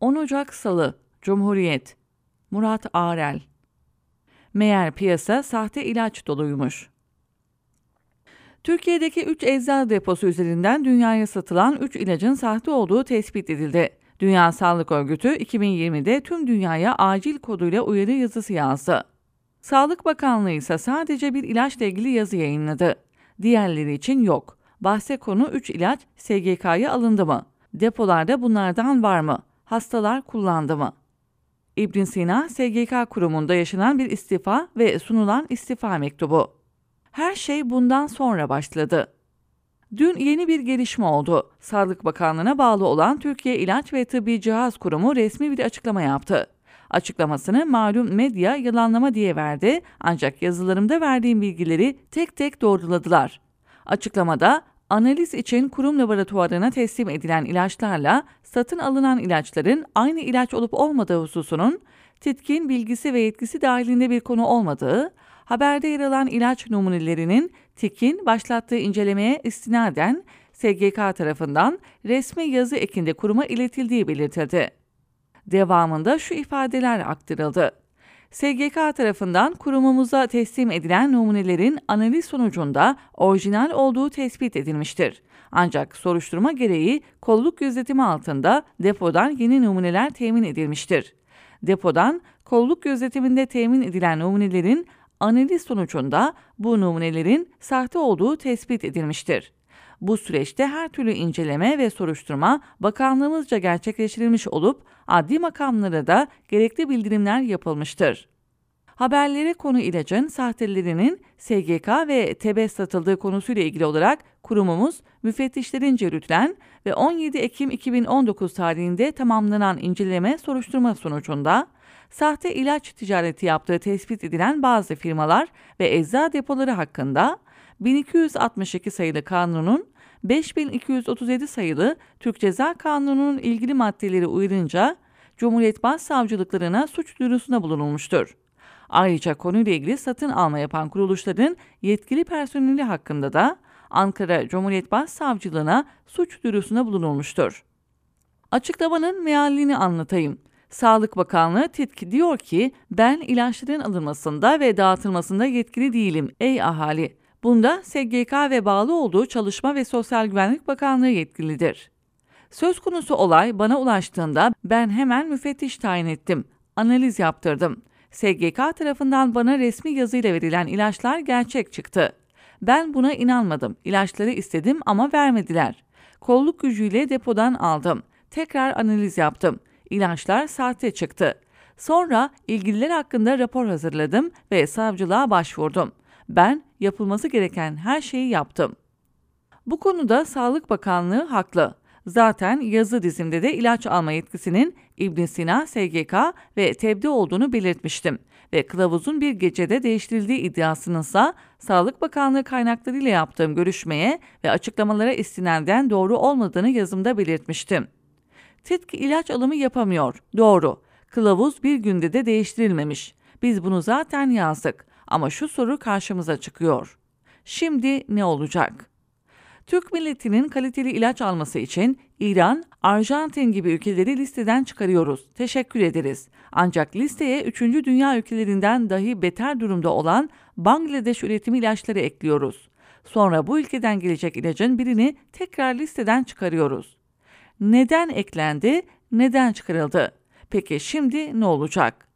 10 Ocak Salı Cumhuriyet Murat Arel Meğer piyasa sahte ilaç doluymuş. Türkiye'deki 3 eczacı deposu üzerinden dünyaya satılan 3 ilacın sahte olduğu tespit edildi. Dünya Sağlık Örgütü 2020'de tüm dünyaya acil koduyla uyarı yazısı yazdı. Sağlık Bakanlığı ise sadece bir ilaçla ilgili yazı yayınladı. Diğerleri için yok. Bahse konu 3 ilaç SGK'ya alındı mı? Depolarda bunlardan var mı? Hastalar kullandı mı? İbn Sina, SGK kurumunda yaşanan bir istifa ve sunulan istifa mektubu. Her şey bundan sonra başladı. Dün yeni bir gelişme oldu. Sağlık Bakanlığı'na bağlı olan Türkiye İlaç ve Tıbbi Cihaz Kurumu resmi bir açıklama yaptı. Açıklamasını malum medya yalanlama diye verdi ancak yazılarımda verdiğim bilgileri tek tek doğruladılar. Açıklamada analiz için kurum laboratuvarına teslim edilen ilaçlarla satın alınan ilaçların aynı ilaç olup olmadığı hususunun titkin bilgisi ve yetkisi dahilinde bir konu olmadığı, haberde yer alan ilaç numunelerinin TİK'in başlattığı incelemeye istinaden SGK tarafından resmi yazı ekinde kuruma iletildiği belirtildi. Devamında şu ifadeler aktarıldı. SGK tarafından kurumumuza teslim edilen numunelerin analiz sonucunda orijinal olduğu tespit edilmiştir. Ancak soruşturma gereği kolluk gözetimi altında depodan yeni numuneler temin edilmiştir. Depodan kolluk gözetiminde temin edilen numunelerin analiz sonucunda bu numunelerin sahte olduğu tespit edilmiştir. Bu süreçte her türlü inceleme ve soruşturma bakanlığımızca gerçekleştirilmiş olup adli makamlara da gerekli bildirimler yapılmıştır. Haberlere konu ilacın sahtelerinin SGK ve TB satıldığı konusuyla ilgili olarak kurumumuz müfettişlerince yürütülen ve 17 Ekim 2019 tarihinde tamamlanan inceleme soruşturma sonucunda sahte ilaç ticareti yaptığı tespit edilen bazı firmalar ve ecza depoları hakkında 1262 sayılı kanunun 5237 sayılı Türk Ceza Kanunu'nun ilgili maddeleri uyarınca Cumhuriyet Başsavcılıklarına suç duyurusunda bulunulmuştur. Ayrıca konuyla ilgili satın alma yapan kuruluşların yetkili personeli hakkında da Ankara Cumhuriyet Başsavcılığına suç duyurusunda bulunulmuştur. Açıklamanın mealini anlatayım. Sağlık Bakanlığı TİTK diyor ki ben ilaçların alınmasında ve dağıtılmasında yetkili değilim ey ahali. Bunda SGK ve bağlı olduğu Çalışma ve Sosyal Güvenlik Bakanlığı yetkilidir. Söz konusu olay bana ulaştığında ben hemen müfettiş tayin ettim. Analiz yaptırdım. SGK tarafından bana resmi yazıyla verilen ilaçlar gerçek çıktı. Ben buna inanmadım. İlaçları istedim ama vermediler. Kolluk gücüyle depodan aldım. Tekrar analiz yaptım. İlaçlar sahte çıktı. Sonra ilgililer hakkında rapor hazırladım ve savcılığa başvurdum. Ben yapılması gereken her şeyi yaptım. Bu konuda Sağlık Bakanlığı haklı. Zaten yazı dizimde de ilaç alma yetkisinin İbn Sina, SGK ve TEB'de olduğunu belirtmiştim ve kılavuzun bir gecede değiştirildiği iddiasınınsa Sağlık Bakanlığı kaynaklarıyla yaptığım görüşmeye ve açıklamalara istinaden doğru olmadığını yazımda belirtmiştim. TİTK ilaç alımı yapamıyor. Doğru. Kılavuz bir günde de değiştirilmemiş. Biz bunu zaten yazdık. Ama şu soru karşımıza çıkıyor. Şimdi ne olacak? Türk milletinin kaliteli ilaç alması için İran, Arjantin gibi ülkeleri listeden çıkarıyoruz. Teşekkür ederiz. Ancak listeye 3. dünya ülkelerinden dahi beter durumda olan Bangladeş üretimi ilaçları ekliyoruz. Sonra bu ülkeden gelecek ilacın birini tekrar listeden çıkarıyoruz. Neden eklendi? Neden çıkarıldı? Peki şimdi ne olacak?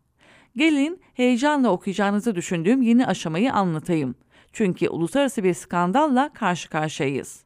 Gelin heyecanla okuyacağınızı düşündüğüm yeni aşamayı anlatayım. Çünkü uluslararası bir skandalla karşı karşıyayız.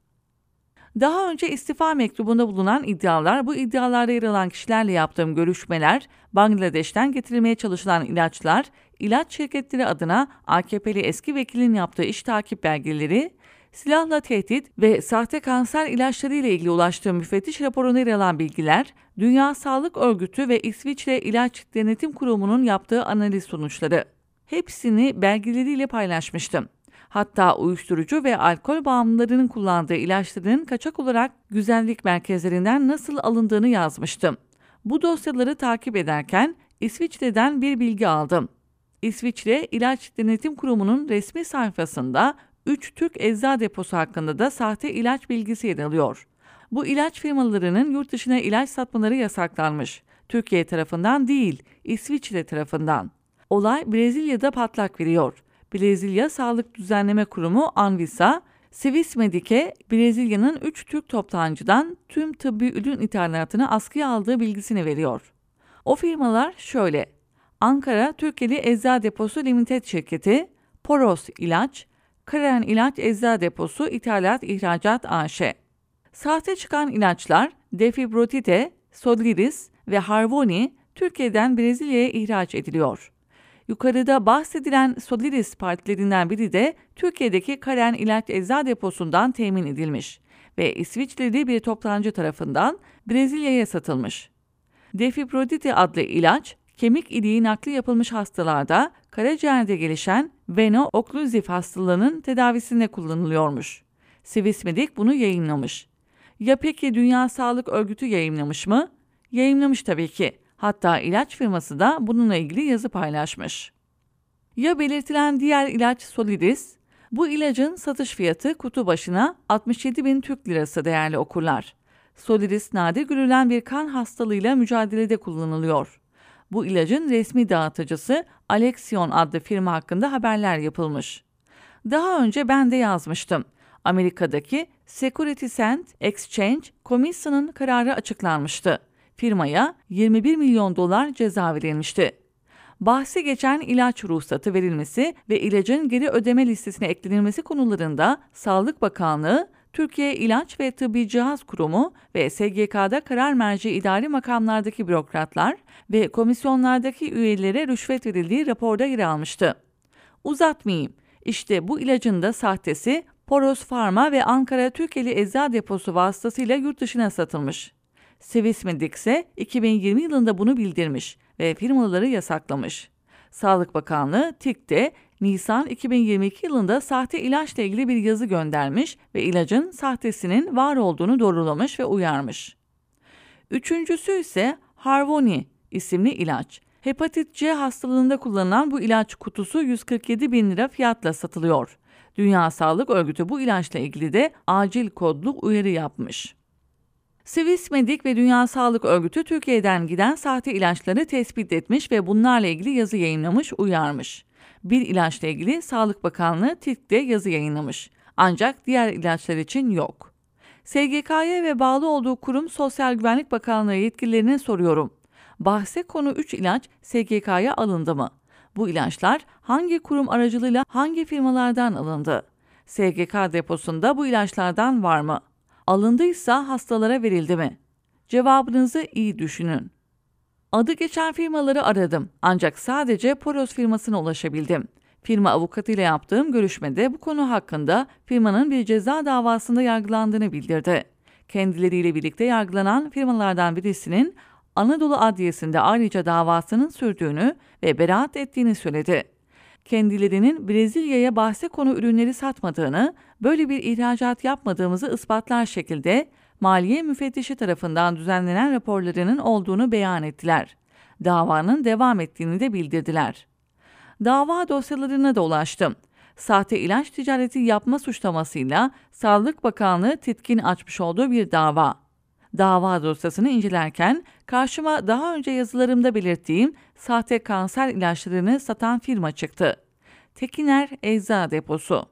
Daha önce istifa mektubunda bulunan iddialar, bu iddialarda yer alan kişilerle yaptığım görüşmeler, Bangladeş'ten getirilmeye çalışılan ilaçlar, ilaç şirketleri adına AKP'li eski vekilin yaptığı iş takip belgeleri, silahla tehdit ve sahte kanser ilaçları ile ilgili ulaştığım müfettiş raporunda yer alan bilgiler, Dünya Sağlık Örgütü ve İsviçre İlaç Denetim Kurumu'nun yaptığı analiz sonuçları. Hepsini belgeleriyle paylaşmıştım. Hatta uyuşturucu ve alkol bağımlılarının kullandığı ilaçların kaçak olarak güzellik merkezlerinden nasıl alındığını yazmıştım. Bu dosyaları takip ederken İsviçre'den bir bilgi aldım. İsviçre İlaç Denetim Kurumu'nun resmi sayfasında 3 Türk ecza deposu hakkında da sahte ilaç bilgisi yer alıyor. Bu ilaç firmalarının yurt dışına ilaç satmaları yasaklanmış. Türkiye tarafından değil, İsviçre tarafından. Olay Brezilya'da patlak veriyor. Brezilya Sağlık Düzenleme Kurumu Anvisa, Swiss Brezilya'nın 3 Türk toptancıdan tüm tıbbi ürün ithalatını askıya aldığı bilgisini veriyor. O firmalar şöyle. Ankara Türkeli Ecza Deposu Limited Şirketi, Poros İlaç, Karen İlaç Ecza Deposu İthalat İhracat AŞ. Sahte çıkan ilaçlar Defibrotide, Soliris ve Harvoni Türkiye'den Brezilya'ya ihraç ediliyor. Yukarıda bahsedilen Soliris partilerinden biri de Türkiye'deki Karen İlaç Ecza Deposu'ndan temin edilmiş ve İsviçreli bir toptancı tarafından Brezilya'ya satılmış. Defibrotide adlı ilaç, kemik iliği nakli yapılmış hastalarda karaciğerde gelişen veno-okluzif hastalığının tedavisinde kullanılıyormuş. Swiss bunu yayınlamış. Ya peki Dünya Sağlık Örgütü yayınlamış mı? Yayınlamış tabii ki. Hatta ilaç firması da bununla ilgili yazı paylaşmış. Ya belirtilen diğer ilaç Solidis, bu ilacın satış fiyatı kutu başına 67 bin Türk lirası değerli okurlar. Solidis nadir görülen bir kan hastalığıyla mücadelede kullanılıyor. Bu ilacın resmi dağıtıcısı Alexion adlı firma hakkında haberler yapılmış. Daha önce ben de yazmıştım. Amerika'daki Securities and Exchange Commission'ın kararı açıklanmıştı. Firmaya 21 milyon dolar ceza verilmişti. Bahsi geçen ilaç ruhsatı verilmesi ve ilacın geri ödeme listesine eklenilmesi konularında Sağlık Bakanlığı, Türkiye İlaç ve Tıbbi Cihaz Kurumu ve SGK'da karar merci idari makamlardaki bürokratlar ve komisyonlardaki üyelere rüşvet verildiği raporda yer almıştı. Uzatmayayım. İşte bu ilacın da sahtesi Poros Pharma ve Ankara Türkeli Ecza Deposu vasıtasıyla yurt dışına satılmış. Swissmedic ise 2020 yılında bunu bildirmiş ve firmaları yasaklamış. Sağlık Bakanlığı TİK'te Nisan 2022 yılında sahte ilaçla ilgili bir yazı göndermiş ve ilacın sahtesinin var olduğunu doğrulamış ve uyarmış. Üçüncüsü ise Harvoni isimli ilaç. Hepatit C hastalığında kullanılan bu ilaç kutusu 147 bin lira fiyatla satılıyor. Dünya Sağlık Örgütü bu ilaçla ilgili de acil kodlu uyarı yapmış. Swissmedic ve Dünya Sağlık Örgütü Türkiye'den giden sahte ilaçları tespit etmiş ve bunlarla ilgili yazı yayınlamış, uyarmış. Bir ilaçla ilgili Sağlık Bakanlığı TİK'te yazı yayınlamış. Ancak diğer ilaçlar için yok. SGK'ya ve bağlı olduğu kurum Sosyal Güvenlik Bakanlığı yetkililerine soruyorum. Bahse konu 3 ilaç SGK'ya alındı mı? Bu ilaçlar hangi kurum aracılığıyla hangi firmalardan alındı? SGK deposunda bu ilaçlardan var mı? Alındıysa hastalara verildi mi? Cevabınızı iyi düşünün. Adı geçen firmaları aradım ancak sadece Poros firmasına ulaşabildim. Firma avukatıyla yaptığım görüşmede bu konu hakkında firmanın bir ceza davasında yargılandığını bildirdi. Kendileriyle birlikte yargılanan firmalardan birisinin Anadolu Adliyesi'nde ayrıca davasının sürdüğünü ve beraat ettiğini söyledi. Kendilerinin Brezilya'ya bahse konu ürünleri satmadığını, böyle bir ihracat yapmadığımızı ispatlar şekilde Maliye Müfettişi tarafından düzenlenen raporlarının olduğunu beyan ettiler. Davanın devam ettiğini de bildirdiler. Dava dosyalarına da ulaştım. Sahte ilaç ticareti yapma suçlamasıyla Sağlık Bakanlığı titkin açmış olduğu bir dava. Dava dosyasını incelerken karşıma daha önce yazılarımda belirttiğim sahte kanser ilaçlarını satan firma çıktı. Tekiner Ecza Deposu.